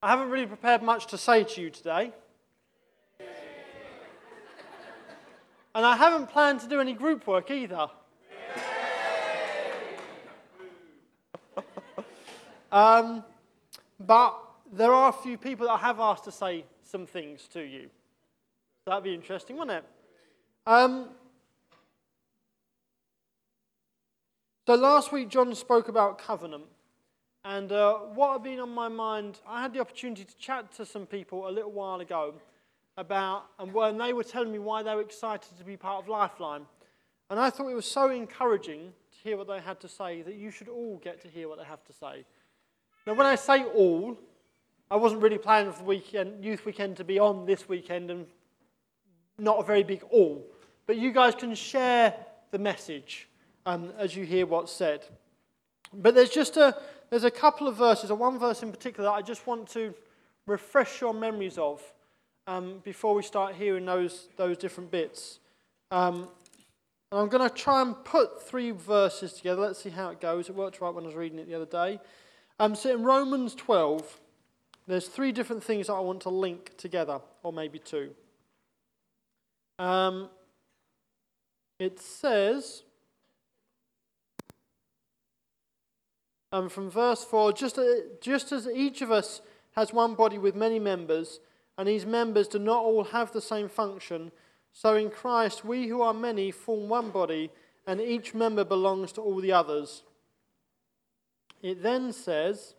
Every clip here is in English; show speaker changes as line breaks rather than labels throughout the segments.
I haven't really prepared much to say to you today. And I haven't planned to do any group work either. um, but there are a few people that I have asked to say some things to you. That'd be interesting, wouldn't it? Um, so last week, John spoke about covenant. And uh, what had been on my mind, I had the opportunity to chat to some people a little while ago about, and when they were telling me why they were excited to be part of Lifeline. And I thought it was so encouraging to hear what they had to say that you should all get to hear what they have to say. Now, when I say all, I wasn't really planning for the weekend, youth weekend to be on this weekend and not a very big all. But you guys can share the message um, as you hear what's said. But there's just a, there's a couple of verses, or one verse in particular, that I just want to refresh your memories of um, before we start hearing those, those different bits. Um, and I'm going to try and put three verses together. Let's see how it goes. It worked right when I was reading it the other day. Um, so in Romans 12, there's three different things that I want to link together, or maybe two. Um, it says, um, from verse 4 just, uh, just as each of us has one body with many members, and these members do not all have the same function, so in Christ we who are many form one body, and each member belongs to all the others. It then says,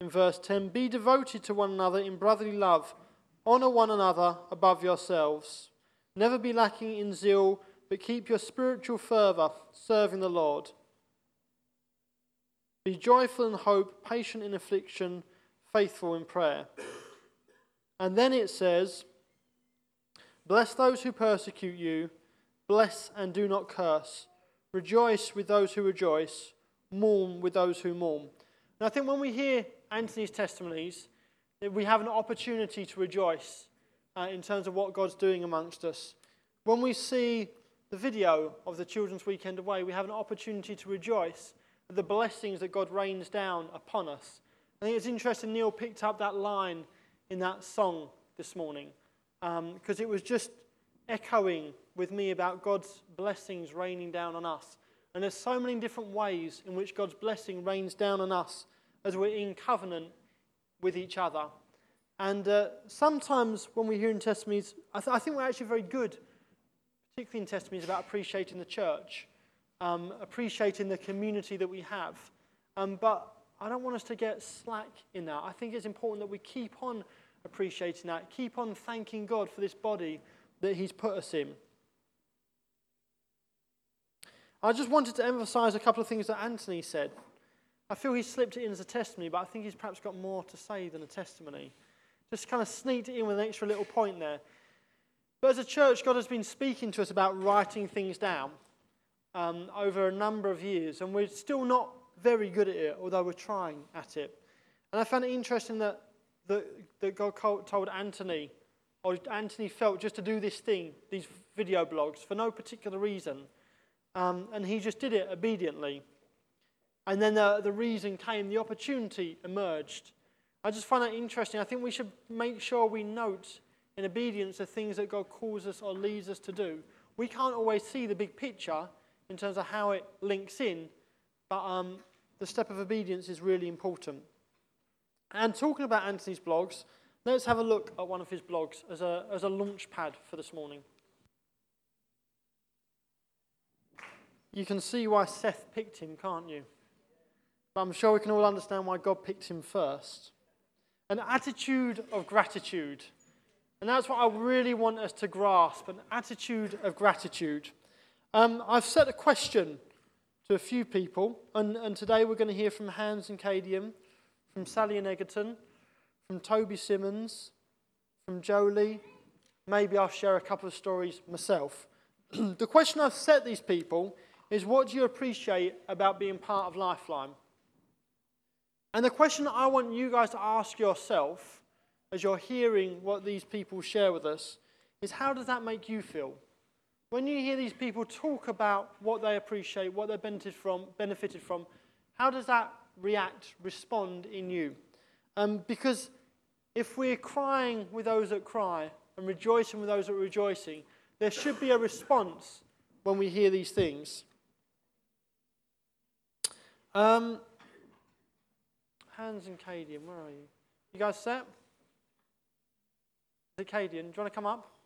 in verse 10 Be devoted to one another in brotherly love, honor one another above yourselves. Never be lacking in zeal, but keep your spiritual fervor, serving the Lord. Be joyful in hope, patient in affliction, faithful in prayer. And then it says, Bless those who persecute you, bless and do not curse. Rejoice with those who rejoice, mourn with those who mourn. And I think when we hear Anthony's testimonies, we have an opportunity to rejoice uh, in terms of what God's doing amongst us. When we see the video of the Children's Weekend Away, we have an opportunity to rejoice the blessings that God rains down upon us. I think it's interesting Neil picked up that line in that song this morning because um, it was just echoing with me about God's blessings raining down on us. And there's so many different ways in which God's blessing rains down on us as we're in covenant with each other. And uh, sometimes when we hear in testimonies, I, th- I, think we're actually very good, particularly in testimonies about appreciating the church, um, appreciating the community that we have. Um, but I don't want us to get slack in that. I think it's important that we keep on appreciating that, keep on thanking God for this body that He's put us in. I just wanted to emphasize a couple of things that Anthony said. I feel he slipped it in as a testimony, but I think he's perhaps got more to say than a testimony. Just kind of sneaked it in with an extra little point there. But as a church, God has been speaking to us about writing things down um, over a number of years, and we're still not very good at it, although we're trying at it. And I found it interesting that, that, that God told Anthony, or Anthony felt just to do this thing, these video blogs, for no particular reason. Um, and he just did it obediently. And then the, the reason came, the opportunity emerged. I just find that interesting. I think we should make sure we note in obedience the things that God calls us or leads us to do. We can't always see the big picture in terms of how it links in, but um, the step of obedience is really important. And talking about Anthony's blogs, let's have a look at one of his blogs as a, as a launch pad for this morning. You can see why Seth picked him, can't you? But I'm sure we can all understand why God picked him first. An attitude of gratitude. And that's what I really want us to grasp an attitude of gratitude. Um, I've set a question to a few people, and, and today we're going to hear from Hans and Kadian, from Sally and Egerton, from Toby Simmons, from Jolie. Maybe I'll share a couple of stories myself. the question I've set these people is what do you appreciate about being part of Lifeline? And the question I want you guys to ask yourself as you're hearing what these people share with us is how does that make you feel? When you hear these people talk about what they appreciate, what they benefited from, benefited from, how does that react, respond in you? Um, because if we're crying with those that cry and rejoicing with those that are rejoicing, there should be a response when we hear these things. Um, Hans and Kadian, where are you? You guys set? Kadian? Do you want to come up?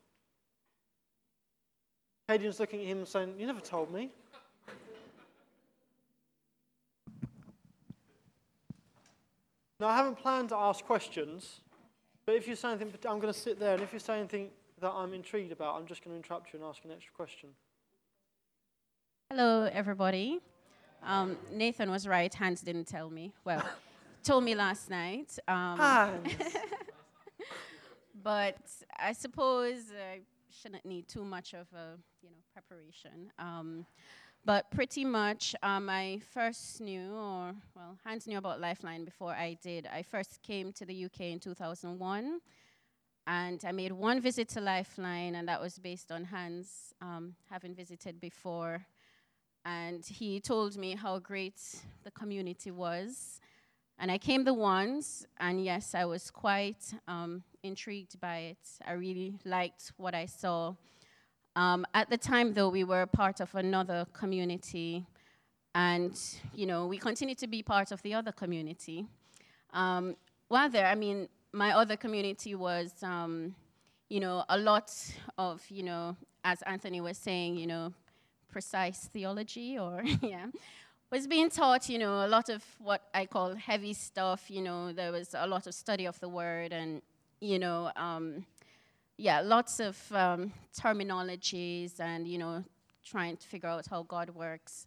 Kadian's looking at him and saying, You never told me. now, I haven't planned to ask questions, but if you say anything, I'm going to sit there, and if you say anything that I'm intrigued about, I'm just going to interrupt you and ask an extra question.
Hello, everybody. Um, Nathan was right. Hans didn't tell me. Well, told me last night.
Um, Hans.
but I suppose I shouldn't need too much of a you know preparation. Um, but pretty much, um, I first knew, or well, Hans knew about Lifeline before I did. I first came to the UK in 2001, and I made one visit to Lifeline, and that was based on Hans um, having visited before. And he told me how great the community was. And I came the once, and yes, I was quite um, intrigued by it. I really liked what I saw. Um, at the time, though, we were part of another community, and you know, we continue to be part of the other community. Um, while there, I mean, my other community was, um, you know, a lot of, you know, as Anthony was saying, you know, precise theology, or yeah, was being taught, you know, a lot of what I call heavy stuff. You know, there was a lot of study of the word, and you know. Um, yeah, lots of um, terminologies and, you know, trying to figure out how God works.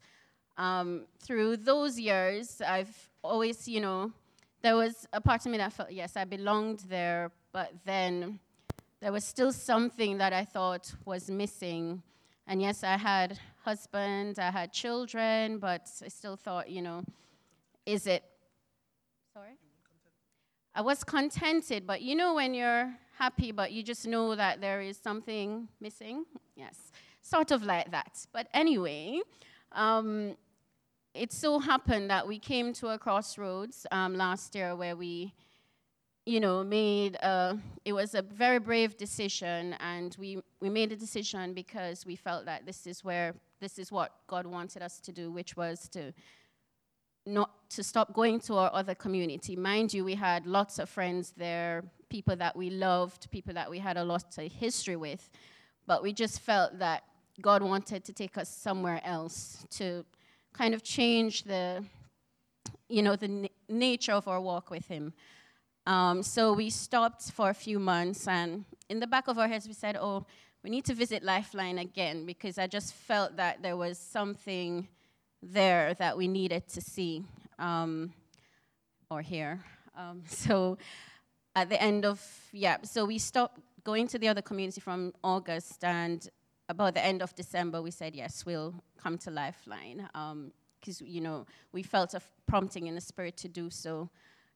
Um, through those years, I've always, you know, there was a part of me that felt, yes, I belonged there, but then there was still something that I thought was missing. And yes, I had husband, I had children, but I still thought, you know, is it? Sorry? I was contented, but you know, when you're happy, but you just know that there is something missing. Yes, sort of like that. But anyway, um, it so happened that we came to a crossroads um, last year where we, you know, made a, it was a very brave decision, and we, we made a decision because we felt that this is where, this is what God wanted us to do, which was to not to stop going to our other community. Mind you, we had lots of friends there, people that we loved, people that we had a lot of history with, but we just felt that God wanted to take us somewhere else to kind of change the, you know, the nature of our walk with Him. Um, so we stopped for a few months, and in the back of our heads, we said, "Oh, we need to visit Lifeline again," because I just felt that there was something there that we needed to see um, or hear. Um, so at the end of, yeah, so we stopped going to the other community from August, and about the end of December, we said, yes, we'll come to Lifeline, because, um, you know, we felt a prompting in the spirit to do so.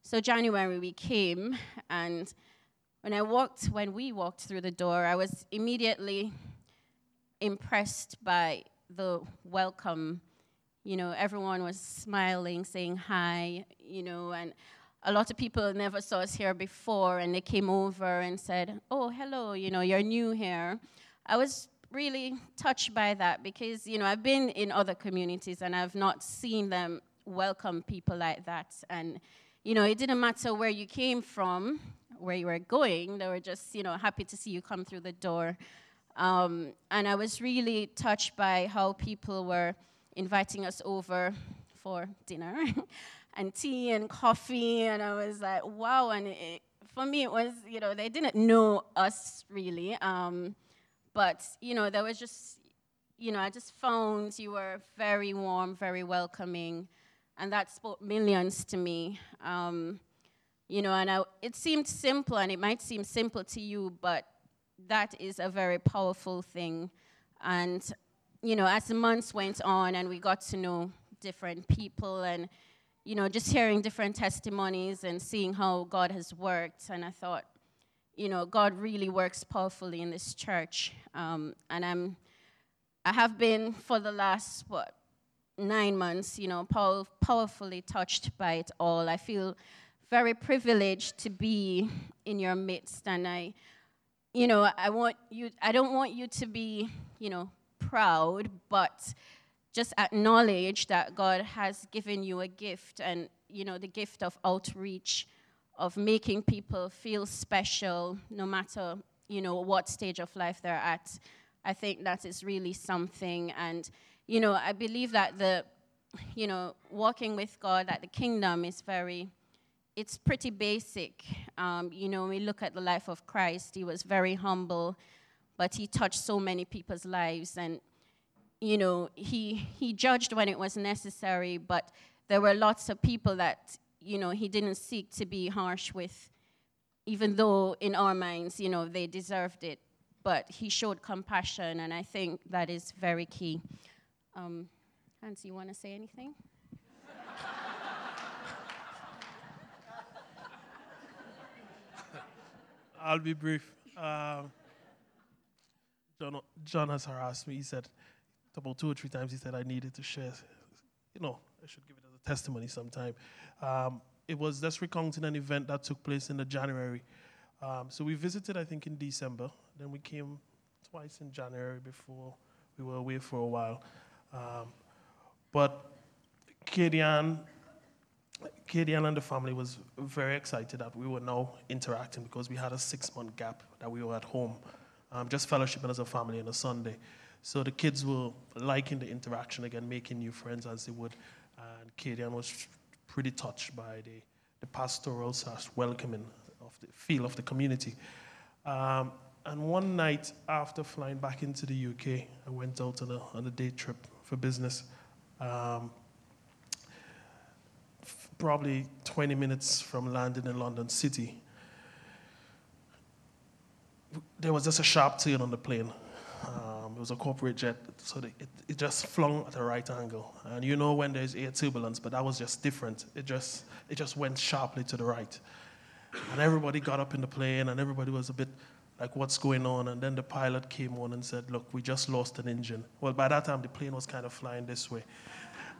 So January, we came, and when I walked, when we walked through the door, I was immediately impressed by the welcome you know, everyone was smiling, saying hi, you know, and a lot of people never saw us here before and they came over and said, Oh, hello, you know, you're new here. I was really touched by that because, you know, I've been in other communities and I've not seen them welcome people like that. And, you know, it didn't matter where you came from, where you were going, they were just, you know, happy to see you come through the door. Um, and I was really touched by how people were inviting us over for dinner and tea and coffee. And I was like, wow. And it, for me, it was, you know, they didn't know us really. Um, but, you know, there was just, you know, I just found you were very warm, very welcoming. And that spoke millions to me. Um, you know, and I, it seemed simple, and it might seem simple to you, but that is a very powerful thing. And you know, as the months went on and we got to know different people and, you know, just hearing different testimonies and seeing how God has worked, and I thought, you know, God really works powerfully in this church. Um, and I'm, I have been for the last, what, nine months, you know, pow- powerfully touched by it all. I feel very privileged to be in your midst, and I, you know, I want you. I don't want you to be, you know, proud, but just acknowledge that God has given you a gift, and you know, the gift of outreach, of making people feel special, no matter you know what stage of life they're at. I think that is really something, and you know, I believe that the, you know, walking with God at the kingdom is very it's pretty basic. Um, you know, we look at the life of Christ, he was very humble, but he touched so many people's lives. And, you know, he, he judged when it was necessary, but there were lots of people that, you know, he didn't seek to be harsh with, even though in our minds, you know, they deserved it. But he showed compassion, and I think that is very key. Um, Hans, you want to say anything?
I'll be brief. Um, John, John has harassed me. He said about two or three times. He said I needed to share. You know, I should give it as a testimony sometime. Um, it was just recounting an event that took place in the January. Um, so we visited, I think, in December. Then we came twice in January before we were away for a while. Um, but Kadian Katie and the family was very excited that we were now interacting because we had a six month gap that we were at home, um, just fellowshipping as a family on a Sunday. So the kids were liking the interaction again, making new friends as they would. And Katie was pretty touched by the, the pastoral slash welcoming of the feel of the community. Um, and one night after flying back into the UK, I went out on a, on a day trip for business. Um, probably 20 minutes from landing in London City, there was just a sharp turn on the plane. Um, it was a corporate jet, so it, it just flung at a right angle. And you know when there's air turbulence, but that was just different. It just, it just went sharply to the right. And everybody got up in the plane, and everybody was a bit like, what's going on? And then the pilot came on and said, look, we just lost an engine. Well, by that time, the plane was kind of flying this way.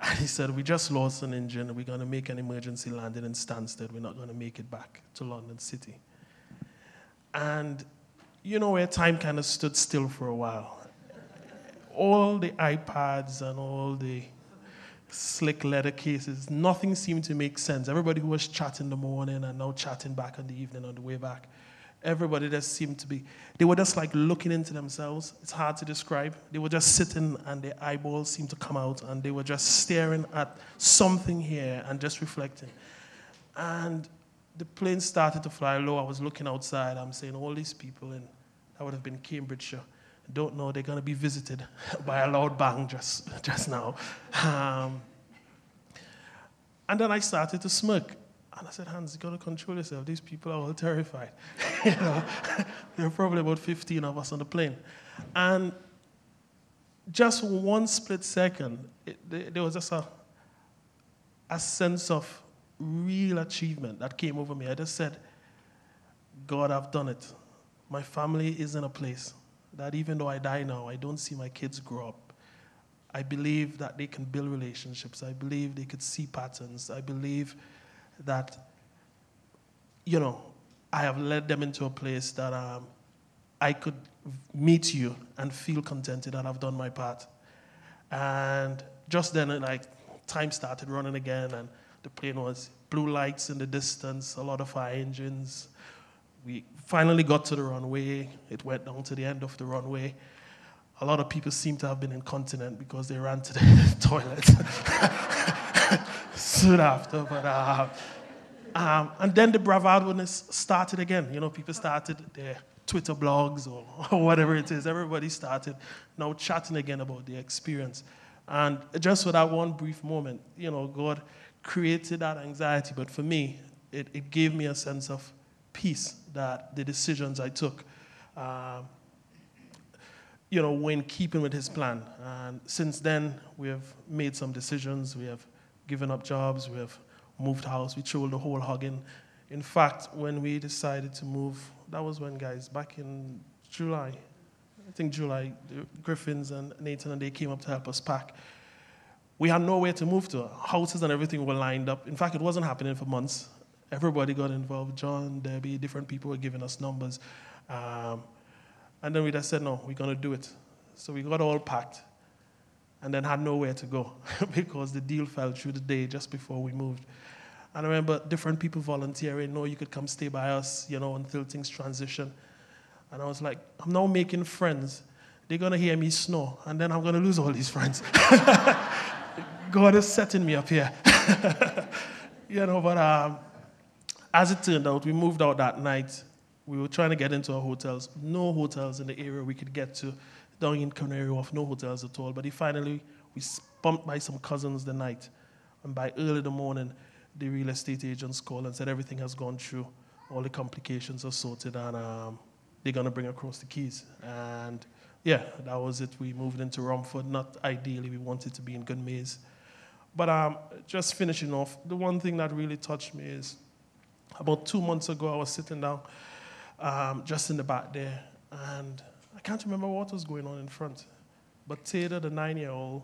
And he said, We just lost an engine. We're going to make an emergency landing in Stansted. We're not going to make it back to London City. And you know where time kind of stood still for a while? All the iPads and all the slick leather cases, nothing seemed to make sense. Everybody who was chatting in the morning and now chatting back in the evening on the way back everybody just seemed to be, they were just like looking into themselves. It's hard to describe. They were just sitting and their eyeballs seemed to come out and they were just staring at something here and just reflecting. And the plane started to fly low. I was looking outside. I'm saying, all these people in, that would have been Cambridgeshire, don't know they're going to be visited by a loud bang just, just now. Um, and then I started to smirk. And I said, Hans, you got to control yourself. These people are all terrified. you know, there were probably about 15 of us on the plane. And just one split second, it, there was just a, a sense of real achievement that came over me. I just said, God, I've done it. My family is in a place that even though I die now, I don't see my kids grow up. I believe that they can build relationships. I believe they could see patterns. I believe that, you know, I have led them into a place that um, I could meet you and feel contented that I've done my part. And just then, like, time started running again, and the plane was blue lights in the distance, a lot of fire engines. We finally got to the runway. It went down to the end of the runway. A lot of people seem to have been incontinent because they ran to the toilet. soon after. But uh, um, and then the bravadoness started again. You know, people started their Twitter blogs or, or whatever it is. Everybody started now chatting again about their experience. And just for that one brief moment, you know, God created that anxiety. But for me, it, it gave me a sense of peace that the decisions I took, um, you know, were in keeping with His plan. And since then, we have made some decisions. We have given up jobs, we have moved house, we threw the whole hog in. In fact, when we decided to move, that was when, guys, back in July, I think July, Griffins and Nathan and they came up to help us pack. We had nowhere to move to. Houses and everything were lined up. In fact, it wasn't happening for months. Everybody got involved. John, Debbie, different people were giving us numbers. Um, and then we just said, no, we're going to do it. So we got all packed and then had nowhere to go because the deal fell through the day just before we moved. And I remember different people volunteering, no, you could come stay by us, you know, until things transition. And I was like, I'm now making friends. They're going to hear me snore, and then I'm going to lose all these friends. God is setting me up here. you know, but um, as it turned out, we moved out that night. We were trying to get into our hotels. No hotels in the area we could get to. Down in Canary Wharf, no hotels at all. But finally, we bumped by some cousins the night. And by early in the morning, the real estate agents called and said everything has gone through. All the complications are sorted, and um, they're going to bring across the keys. And yeah, that was it. We moved into Romford. Not ideally, we wanted to be in Goodmayes. But um, just finishing off, the one thing that really touched me is about two months ago, I was sitting down um, just in the back there, and I can't remember what was going on in front. But Taylor, the nine year old,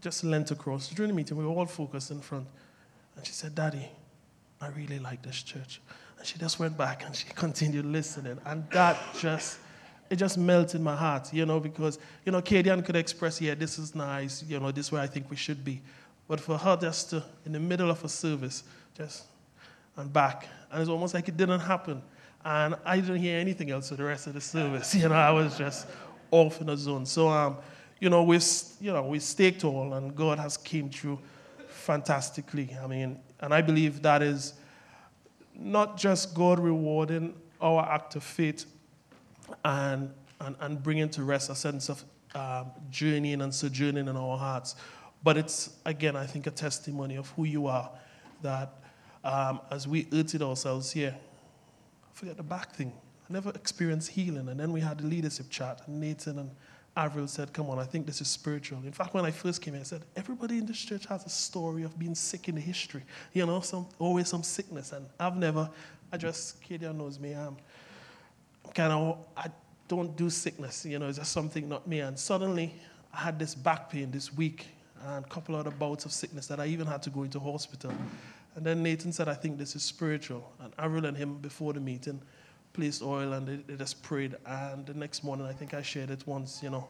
just leant across. During the meeting, we were all focused in front. And she said, Daddy, I really like this church. And she just went back and she continued listening. And that just, it just melted my heart, you know, because, you know, Kadian could express, yeah, this is nice, you know, this is where I think we should be. But for her just to, in the middle of a service, just, and back. And it's almost like it didn't happen. And I didn't hear anything else for the rest of the service. You know, I was just off in a zone. So, um, you know, we've, you know, we staked all, and God has came through fantastically. I mean, and I believe that is not just God rewarding our act of faith and, and, and bringing to rest a sense of um, journeying and sojourning in our hearts, but it's, again, I think, a testimony of who you are that um, as we earthed ourselves here, forget the back thing. I never experienced healing. And then we had the leadership chat, and Nathan and Avril said, Come on, I think this is spiritual. In fact, when I first came here, I said, Everybody in this church has a story of being sick in the history. You know, some, always some sickness. And I've never, I just, Kadia knows me, I'm kind of, I don't do sickness. You know, it's just something not me. And suddenly, I had this back pain this week and a couple other bouts of sickness that I even had to go into hospital. And then Nathan said, I think this is spiritual. And Avril and him, before the meeting, placed oil and they, they just prayed. And the next morning, I think I shared it once, you know,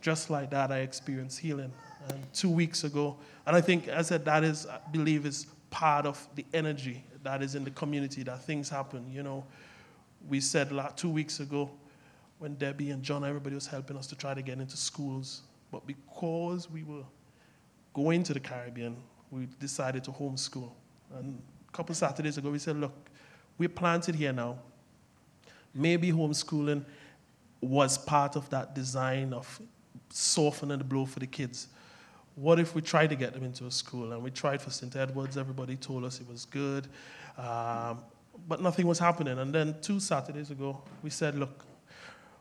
just like that, I experienced healing. And two weeks ago, and I think, I said, that is, I believe, is part of the energy that is in the community, that things happen. You know, we said like, two weeks ago when Debbie and John, everybody was helping us to try to get into schools. But because we were going to the Caribbean, we decided to homeschool. And a couple Saturdays ago, we said, look, we're planted here now maybe homeschooling was part of that design of softening the blow for the kids. What if we tried to get them into a school and we tried for St. Edward's? Everybody told us it was good, um, but nothing was happening. And then two Saturdays ago, we said, look,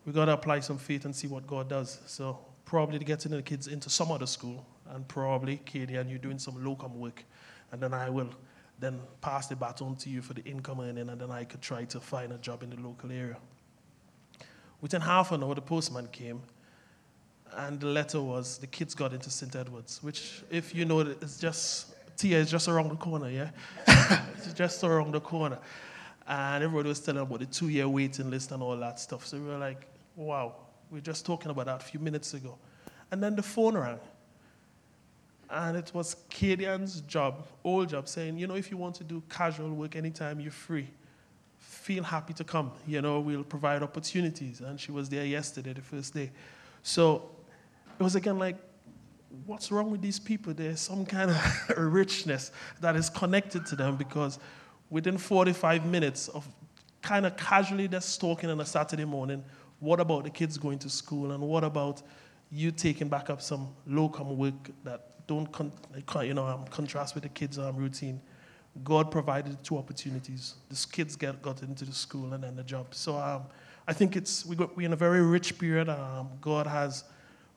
we got to apply some faith and see what God does. So probably to get the kids into some other school, and probably Katie and you doing some locum work, and then I will then pass the baton to you for the income earning, and then I could try to find a job in the local area. Within half an hour, the postman came, and the letter was the kids got into St. Edward's, which, if you know, it's just, Tia is just around the corner, yeah? it's just around the corner. And everybody was telling about the two year waiting list and all that stuff. So we were like, wow, we were just talking about that a few minutes ago. And then the phone rang. And it was Kadian's job, old job, saying, you know, if you want to do casual work anytime you're free, feel happy to come. You know, we'll provide opportunities. And she was there yesterday, the first day. So it was again like, what's wrong with these people? There's some kind of richness that is connected to them because within 45 minutes of kind of casually just talking on a Saturday morning, what about the kids going to school? And what about you taking back up some locum work that don't con- you know um, contrast with the kids' um, routine. God provided two opportunities. The kids get, got into the school and then the job. So um, I think it's we got, we're in a very rich period. Um, God has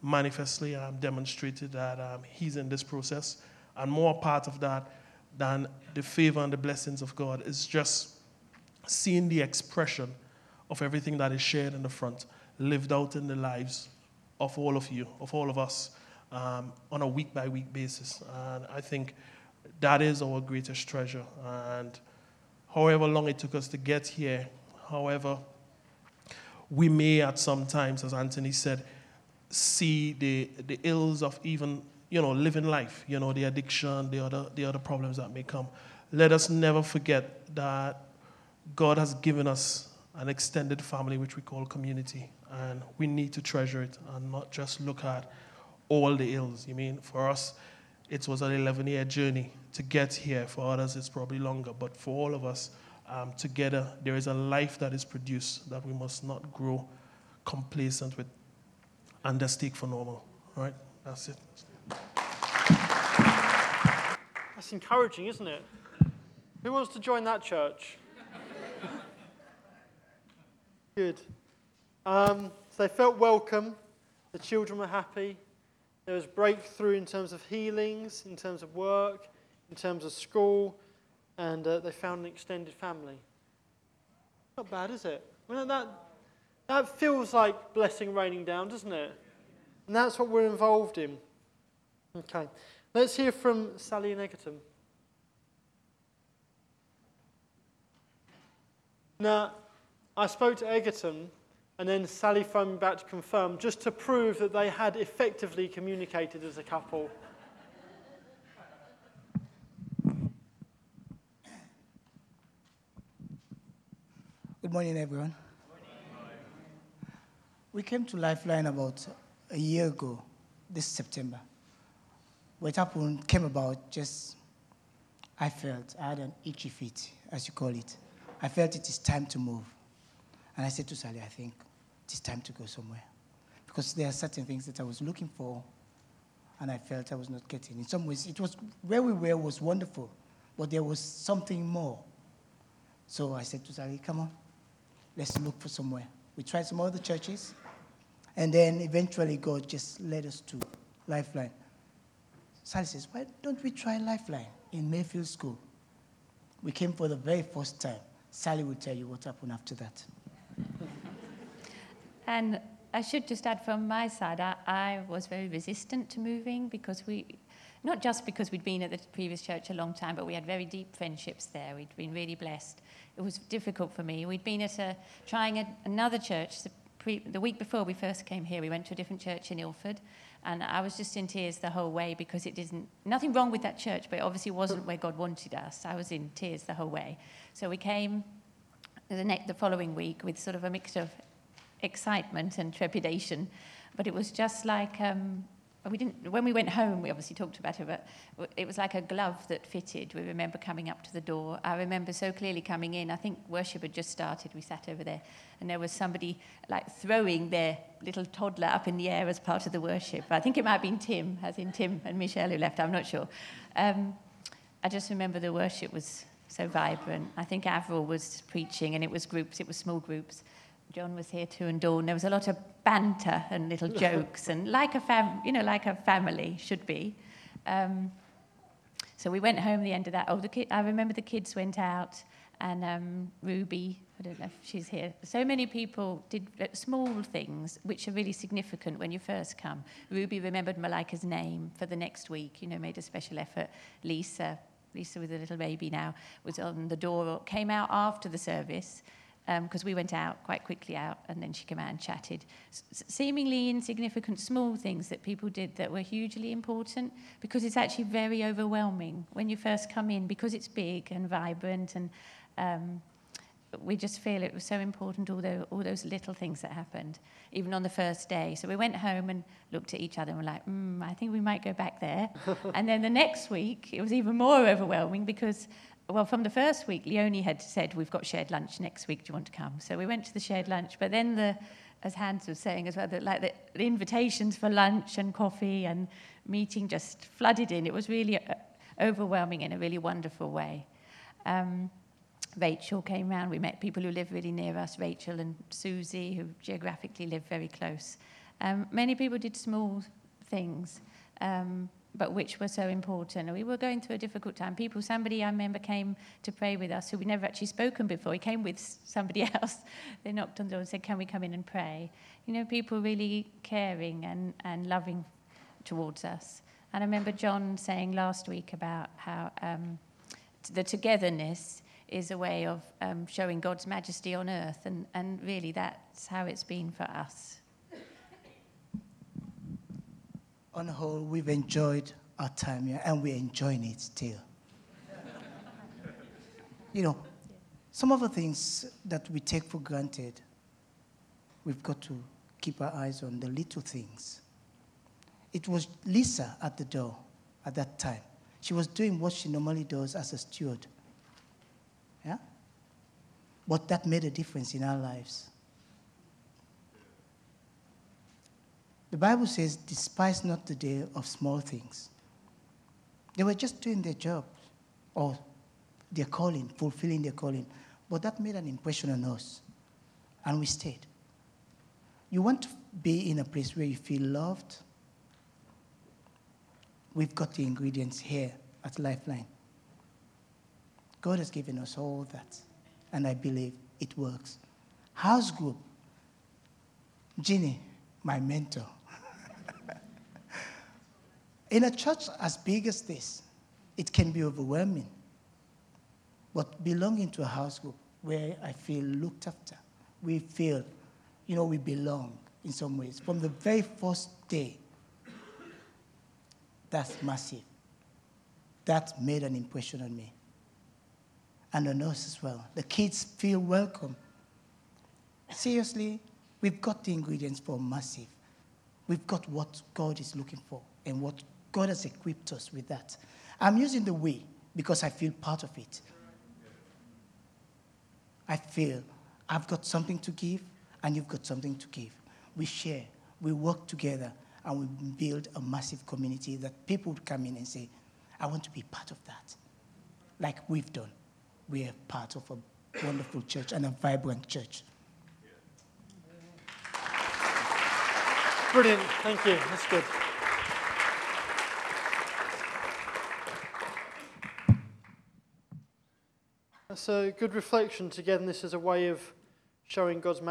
manifestly um, demonstrated that um, He's in this process, and more part of that than the favor and the blessings of God is just seeing the expression of everything that is shared in the front lived out in the lives of all of you, of all of us um, on a week by week basis. And I think that is our greatest treasure. And however long it took us to get here, however, we may at some times, as Anthony said, see the, the ills of even, you know, living life, you know, the addiction, the other, the other problems that may come. Let us never forget that God has given us an extended family, which we call community, and we need to treasure it and not just look at all the ills. You mean, for us, it was an 11 year journey to get here. For others, it's probably longer. But for all of us, um, together, there is a life that is produced that we must not grow complacent with and just take for normal. All right? That's it.
That's encouraging, isn't it? Who wants to join that church? Good. Um, so they felt welcome. The children were happy. There was breakthrough in terms of healings, in terms of work, in terms of school, and uh, they found an extended family. Not bad, is it? Well, that, that feels like blessing raining down, doesn't it? And that's what we're involved in. Okay. Let's hear from Sally and Egerton. Now, I spoke to Egerton, and then Sally phoned back to confirm, just to prove that they had effectively communicated as a couple.
Good morning, everyone. We came to Lifeline about a year ago, this September. What happened came about just, I felt, I had an itchy feet, as you call it. I felt it is time to move. And I said to Sally, I think it is time to go somewhere. Because there are certain things that I was looking for and I felt I was not getting. In some ways, it was where we were was wonderful, but there was something more. So I said to Sally, come on, let's look for somewhere. We tried some other churches, and then eventually God just led us to Lifeline. Sally says, why don't we try Lifeline in Mayfield School? We came for the very first time. Sally will tell you what happened after that.
And I should just add from my side, I, I, was very resistant to moving because we, not just because we'd been at the previous church a long time, but we had very deep friendships there. We'd been really blessed. It was difficult for me. We'd been at a, trying a, another church the, pre, the week before we first came here. We went to a different church in Ilford, and I was just in tears the whole way because it didn't, nothing wrong with that church, but it obviously wasn't where God wanted us. I was in tears the whole way. So we came the, next, the following week with sort of a mix of excitement and trepidation. But it was just like um, we didn't. When we went home, we obviously talked about it, but it was like a glove that fitted. We remember coming up to the door. I remember so clearly coming in. I think worship had just started. We sat over there, and there was somebody like throwing their little toddler up in the air as part of the worship. I think it might have been Tim, as in Tim and Michelle who left. I'm not sure. Um, I just remember the worship was so vibrant. I think Avril was preaching, and it was groups. It was small groups. John was here too, and Dawn. There was a lot of banter and little jokes, and like a fam, you know, like a family should be. Um, so we went home. The end of that. Oh, the ki- I remember the kids went out, and um, Ruby. I don't know if she's here. So many people did small things which are really significant when you first come. Ruby remembered Malika's name for the next week. You know, made a special effort. Lisa, Lisa with a little baby now, was on the door. Came out after the service because um, we went out quite quickly out and then she came out and chatted. S- seemingly insignificant small things that people did that were hugely important because it's actually very overwhelming when you first come in because it's big and vibrant and um, we just feel it was so important all, the, all those little things that happened even on the first day so we went home and looked at each other and were like mm, i think we might go back there and then the next week it was even more overwhelming because well, from the first week, Leonie had said, We've got shared lunch next week. Do you want to come? So we went to the shared lunch. But then, the, as Hans was saying as well, that, like the, the invitations for lunch and coffee and meeting just flooded in. It was really uh, overwhelming in a really wonderful way. Um, Rachel came round. We met people who live really near us, Rachel and Susie, who geographically live very close. Um, many people did small things. Um, but which were so important. We were going through a difficult time. People, somebody I remember came to pray with us who we'd never actually spoken before. He came with somebody else. They knocked on the door and said, Can we come in and pray? You know, people really caring and, and loving towards us. And I remember John saying last week about how um, the togetherness is a way of um, showing God's majesty on earth, and, and really that's how it's been for us.
On whole, we've enjoyed our time here and we're enjoying it still. you know, some of the things that we take for granted, we've got to keep our eyes on the little things. It was Lisa at the door at that time. She was doing what she normally does as a steward. Yeah? But that made a difference in our lives. The Bible says, despise not the day of small things. They were just doing their job or their calling, fulfilling their calling. But that made an impression on us. And we stayed. You want to be in a place where you feel loved? We've got the ingredients here at Lifeline. God has given us all that. And I believe it works. House group. Ginny, my mentor. In a church as big as this, it can be overwhelming. But belonging to a house group where I feel looked after, we feel, you know, we belong in some ways. From the very first day, that's massive. That made an impression on me. And on us as well. The kids feel welcome. Seriously, we've got the ingredients for massive. We've got what God is looking for and what God has equipped us with that. I'm using the we because I feel part of it. I feel I've got something to give and you've got something to give. We share, we work together, and we build a massive community that people would come in and say, I want to be part of that. Like we've done. We are part of a wonderful church and a vibrant church.
Brilliant. Thank you. That's good. That's a good reflection to get this as a way of showing God's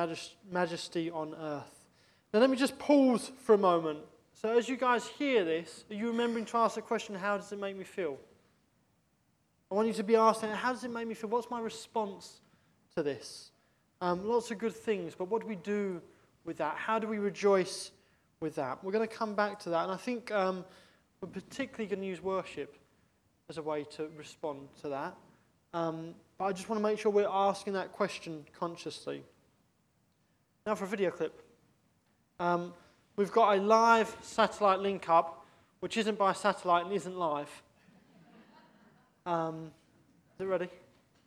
majesty on earth. Now, let me just pause for a moment. So, as you guys hear this, are you remembering to ask the question, How does it make me feel? I want you to be asking, How does it make me feel? What's my response to this? Um, lots of good things, but what do we do with that? How do we rejoice with that? We're going to come back to that, and I think um, we're particularly going to use worship as a way to respond to that. Um, but I just want to make sure we're asking that question consciously. Now for a video clip. Um, we've got a live satellite link up, which isn't by satellite and isn't live. Um, is it ready?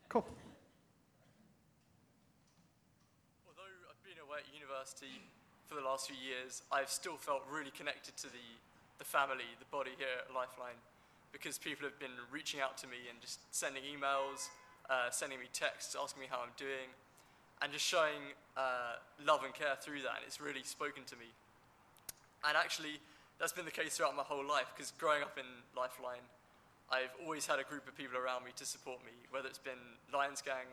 Cool.
Although I've been away at university for the last few years, I've still felt really connected to the, the family, the body here at Lifeline, because people have been reaching out to me and just sending emails, uh, sending me texts, asking me how I'm doing, and just showing uh, love and care through that. And it's really spoken to me. And actually, that's been the case throughout my whole life because growing up in Lifeline, I've always had a group of people around me to support me, whether it's been Lions Gang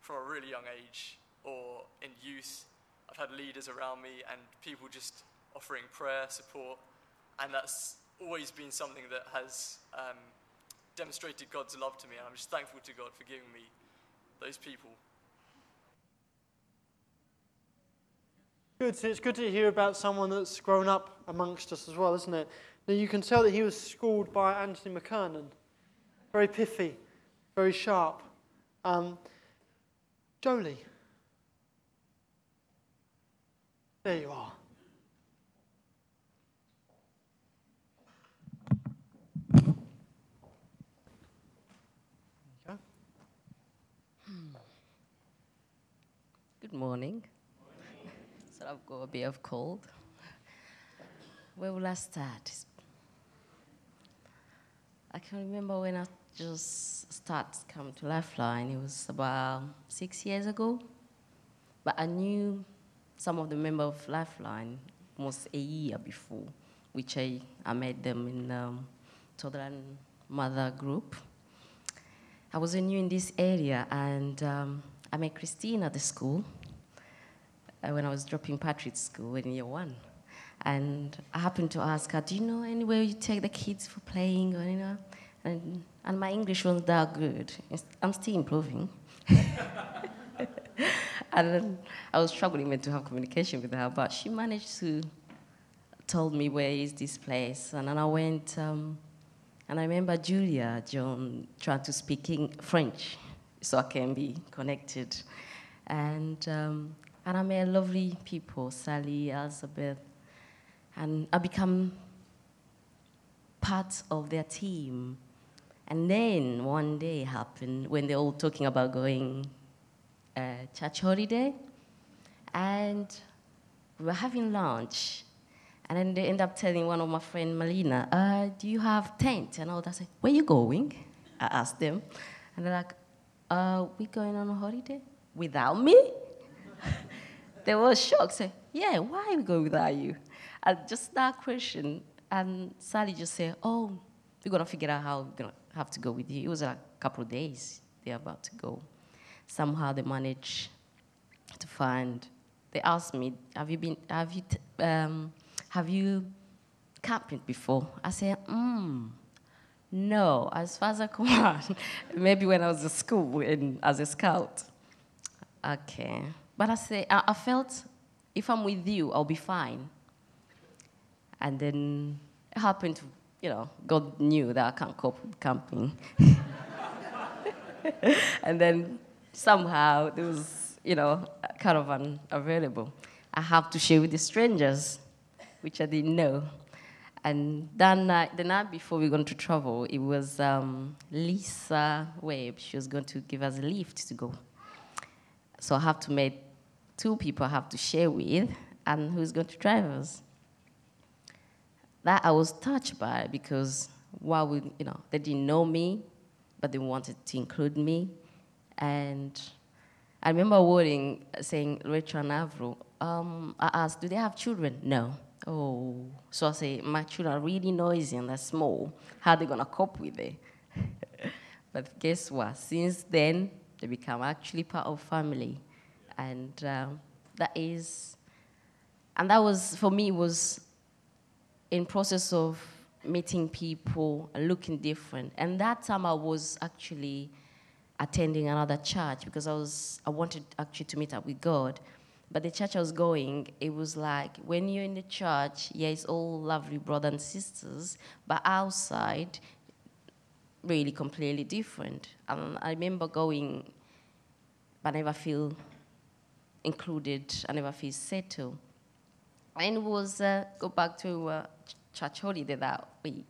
from a really young age or in youth. I've had leaders around me and people just offering prayer, support, and that's always been something that has um, demonstrated God's love to me, and I'm just thankful to God for giving me those people.
Good. It's good to hear about someone that's grown up amongst us as well, isn't it? Now you can tell that he was schooled by Anthony McKernan. Very pithy, very sharp. Um, Jolie. There you are.
Good morning. so I've got a bit of cold. Where will I start? I can remember when I just started coming to Lifeline. It was about six years ago. But I knew some of the members of Lifeline almost a year before, which I, I met them in um, Southern Mother Group. I was new in this area, and um, I met Christine at the school uh, when I was dropping Patrick's school in year one. And I happened to ask her, Do you know anywhere you take the kids for playing? Or, you know? and, and my English wasn't that good. I'm still improving. and I was struggling to have communication with her, but she managed to told me where is this place, and then I went. Um, and I remember Julia John trying to speak French so I can be connected. And, um, and I met lovely people, Sally, Elizabeth, and I become part of their team. And then one day happened when they're all talking about going uh, church holiday, and we were having lunch, and then they end up telling one of my friend Malina, uh, do you have tent? And all that. I said, where you going? I asked them. And they're like, uh, we going on a holiday? Without me? they were shocked. Say, yeah, why are we going without you? And just that question. And Sally just said, oh, we're going to figure out how we're going to have to go with you. It was a couple of days they're about to go. Somehow they managed to find, they asked me, have you been, have you, um, have you camping before? I said, hmm, no, as far as I can. Maybe when I was at school and as a scout. Okay. But I say, I, I felt if I'm with you, I'll be fine. And then it happened to, you know, God knew that I can't cope with camping. and then somehow there was, you know, a caravan available. I have to share with the strangers which I didn't know. And that night, the night before we were going to travel, it was um, Lisa Webb. She was going to give us a lift to go. So I have to meet two people have to share with, and who's going to drive us. That I was touched by because while we, you know, they didn't know me, but they wanted to include me. And I remember wording saying, Rachel and Avril, um, I asked, do they have children? No. Oh, so I say, my children are really noisy and they're small. How are they going to cope with it? but guess what? Since then, they become actually part of family. And um, that is, and that was, for me, was in process of meeting people and looking different. And that time I was actually attending another church because I was, I wanted actually to meet up with God. But the church I was going, it was like when you're in the church, yeah, it's all lovely brothers and sisters, but outside, really completely different. And I remember going, but I never feel included, feel settled. And was, uh, go back to uh, church holiday that week.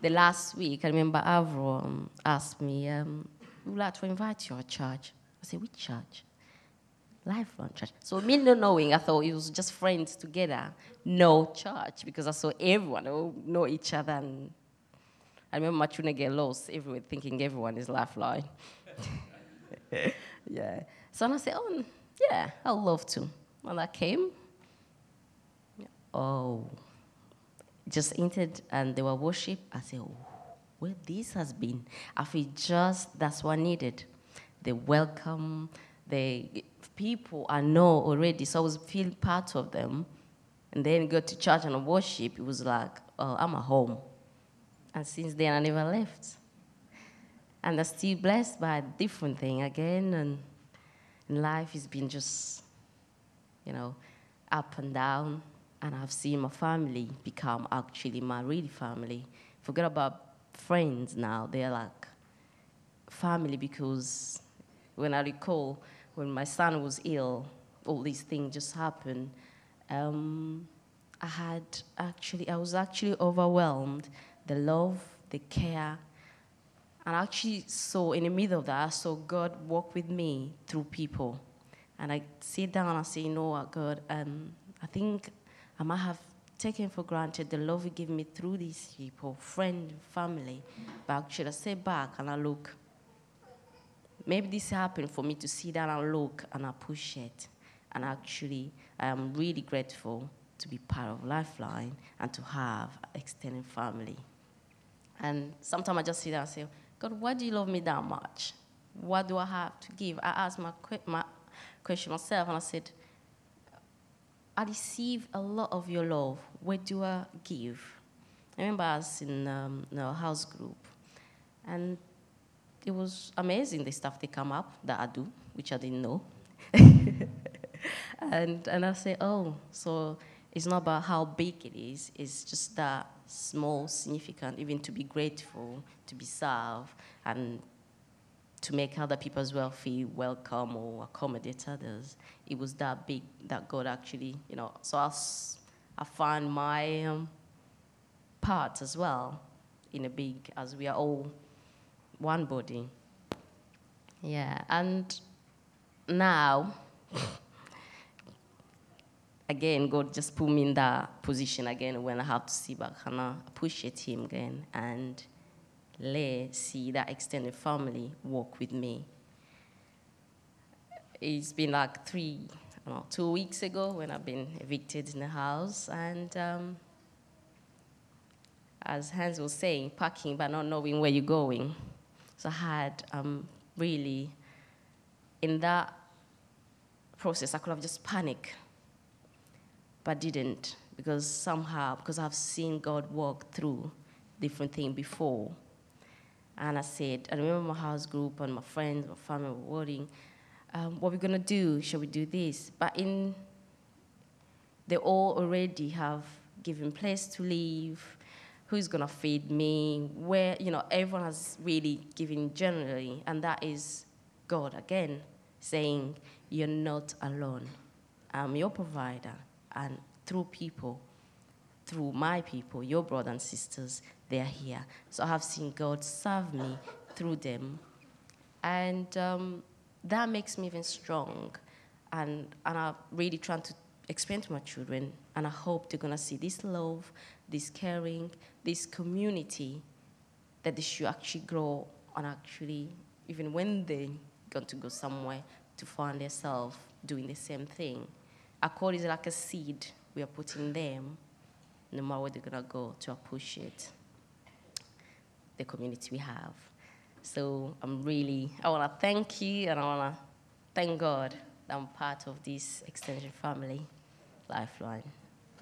The last week, I remember Avril um, asked me, um, would like to invite you to church. I said, which church? Lifeline Church. So me not knowing, I thought it was just friends together, no church, because I saw everyone know each other. And I remember Machuna get lost everywhere, thinking everyone is Lifeline. yeah. So I said, oh, yeah, I'd love to. When I came, oh, just entered and they were worship. I said, oh, where this has been. I feel just that's what I needed. The welcome, the people I know already, so I was feel part of them. And then go to church and worship, it was like, oh, I'm at home. And since then, I never left. And I'm still blessed by a different thing again. And, and life has been just, you know, up and down. And I've seen my family become actually my real family. Forget about friends now, they're like family because when I recall, when my son was ill, all these things just happened. Um, I had actually, I was actually overwhelmed. The love, the care, and I actually saw in the middle of that, I saw God walk with me through people. And I sit down and I say, you know what, God, um, I think I might have taken for granted the love you give me through these people, friend, family. But actually, I sit back and I look maybe this happened for me to sit down and look and appreciate. And actually, I am really grateful to be part of Lifeline and to have extended family. And sometimes I just sit down and say, God, why do you love me that much? What do I have to give? I asked my, my question myself and I said, I receive a lot of your love. Where do I give? I remember I was in, um, house group, and it was amazing the stuff they come up that I do. which I didn't know. and, and I say, oh, so it's not about how big it is, it's just that small, significant, even to be grateful, to be served, and to make other people as well feel welcome or accommodate others. It was that big that God actually, you know, so I, I find my um, part as well in a big, as we are all one body. Yeah, and now, again, God just put me in that position again when I have to see back and I appreciate Him again and let see that extended family walk with me. It's been like three, know, two weeks ago when I've been evicted in the house, and um, as Hans was saying, packing but not knowing where you're going. So I had um, really, in that process, I could have just panicked, but didn't because somehow, because I've seen God walk through different things before. And I said, I remember my house group and my friends, my family were worrying, um, what are we going to do? Shall we do this? But in, they all already have given place to live, who's going to feed me, where, you know, everyone has really given generally, and that is God again saying, You're not alone. I'm your provider, and through people, through my people, your brothers and sisters, they are here. So I have seen God serve me through them. And um, that makes me even strong. And, and I'm really trying to explain to my children, and I hope they're going to see this love, this caring, this community that they should actually grow and actually, even when they're going to go somewhere, to find themselves doing the same thing. A call is like a seed we are putting them, no matter where they're going to go, to appreciate the community we have. So I'm really, I want to thank you and I want to thank God that I'm part of this extension family, Lifeline.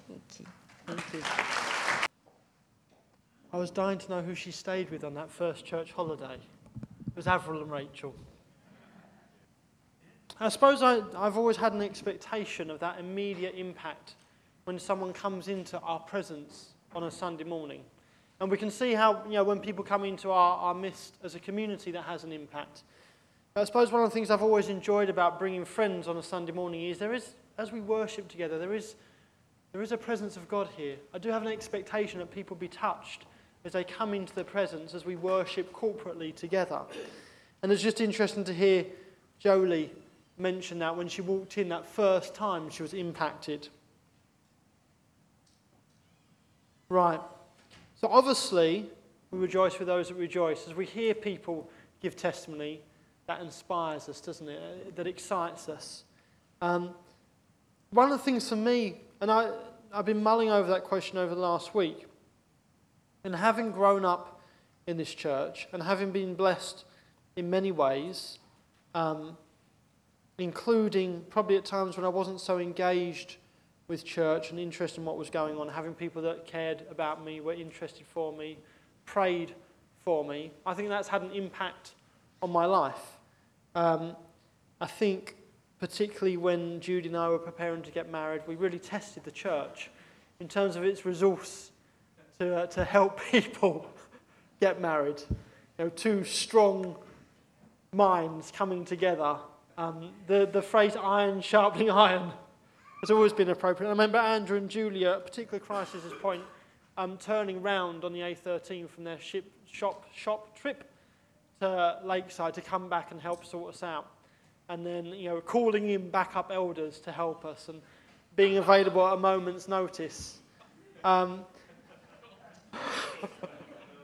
Thank you.
Thank you. I was dying to know who she stayed with on that first church holiday. It was Avril and Rachel. I suppose I, I've always had an expectation of that immediate impact when someone comes into our presence on a Sunday morning. And we can see how, you know, when people come into our, our midst as a community, that has an impact. I suppose one of the things I've always enjoyed about bringing friends on a Sunday morning is there is, as we worship together, there is, there is a presence of God here. I do have an expectation that people be touched as they come into the presence as we worship corporately together. And it's just interesting to hear Jolie mention that when she walked in that first time she was impacted. Right. So obviously, we rejoice with those that rejoice. As we hear people give testimony, that inspires us, doesn't it? Uh, that excites us. Um, one of the things for me, and I, I've been mulling over that question over the last week, and having grown up in this church and having been blessed in many ways, um, including probably at times when I wasn't so engaged with church and interested in what was going on, having people that cared about me, were interested for me, prayed for me, I think that's had an impact on my life. Um, I think, particularly when Judy and I were preparing to get married, we really tested the church in terms of its resource to, uh, to help people get married. You know, two strong minds coming together. Um, the, the phrase iron sharpening iron has always been appropriate. I remember Andrew and Julia, at a particular crisis point, um, turning round on the A13 from their ship, shop, shop trip to Lakeside to come back and help sort us out. And then, you know, calling in backup elders to help us and being available at a moment's notice. Um,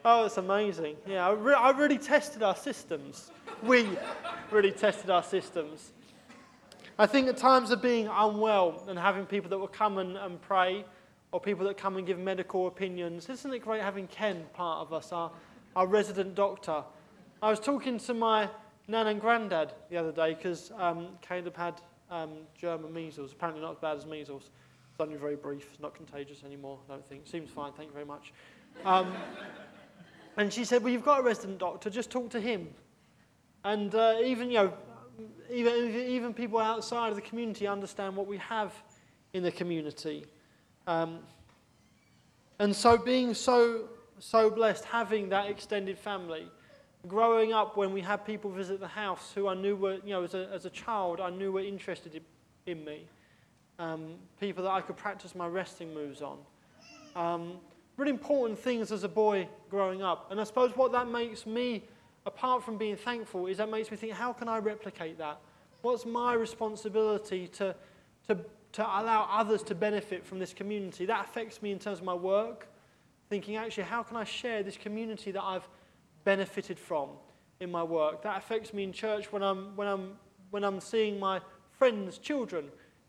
oh, it's amazing. Yeah, I, re- I really tested our systems. We really tested our systems. I think at times of being unwell and having people that will come and, and pray or people that come and give medical opinions, isn't it great having Ken part of us, our, our resident doctor? I was talking to my nan and granddad the other day because um, Caleb had um, German measles, apparently not as bad as measles. It's only very brief, it's not contagious anymore, I don't think. Seems fine, thank you very much. Um, and she said, Well, you've got a resident doctor, just talk to him. And uh, even, you know, even, even people outside of the community understand what we have in the community. Um, and so, being so, so blessed, having that extended family, growing up when we had people visit the house who I knew were, you know, as a, as a child, I knew were interested in, in me. Um, people that I could practice my resting moves on. Um, really important things as a boy growing up. And I suppose what that makes me, apart from being thankful, is that makes me think, how can I replicate that? What's my responsibility to, to, to allow others to benefit from this community? That affects me in terms of my work, thinking, actually, how can I share this community that I've benefited from in my work? That affects me in church when I'm, when I'm, when I'm seeing my friends' children.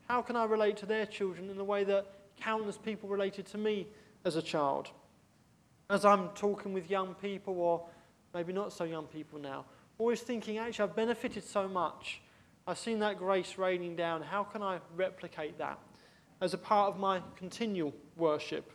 How can I relate to their children in the way that countless people related to me as a child? As I'm talking with young people, or maybe not so young people now, always thinking, actually, I've benefited so much I've seen that grace raining down. How can I replicate that as a part of my continual worship?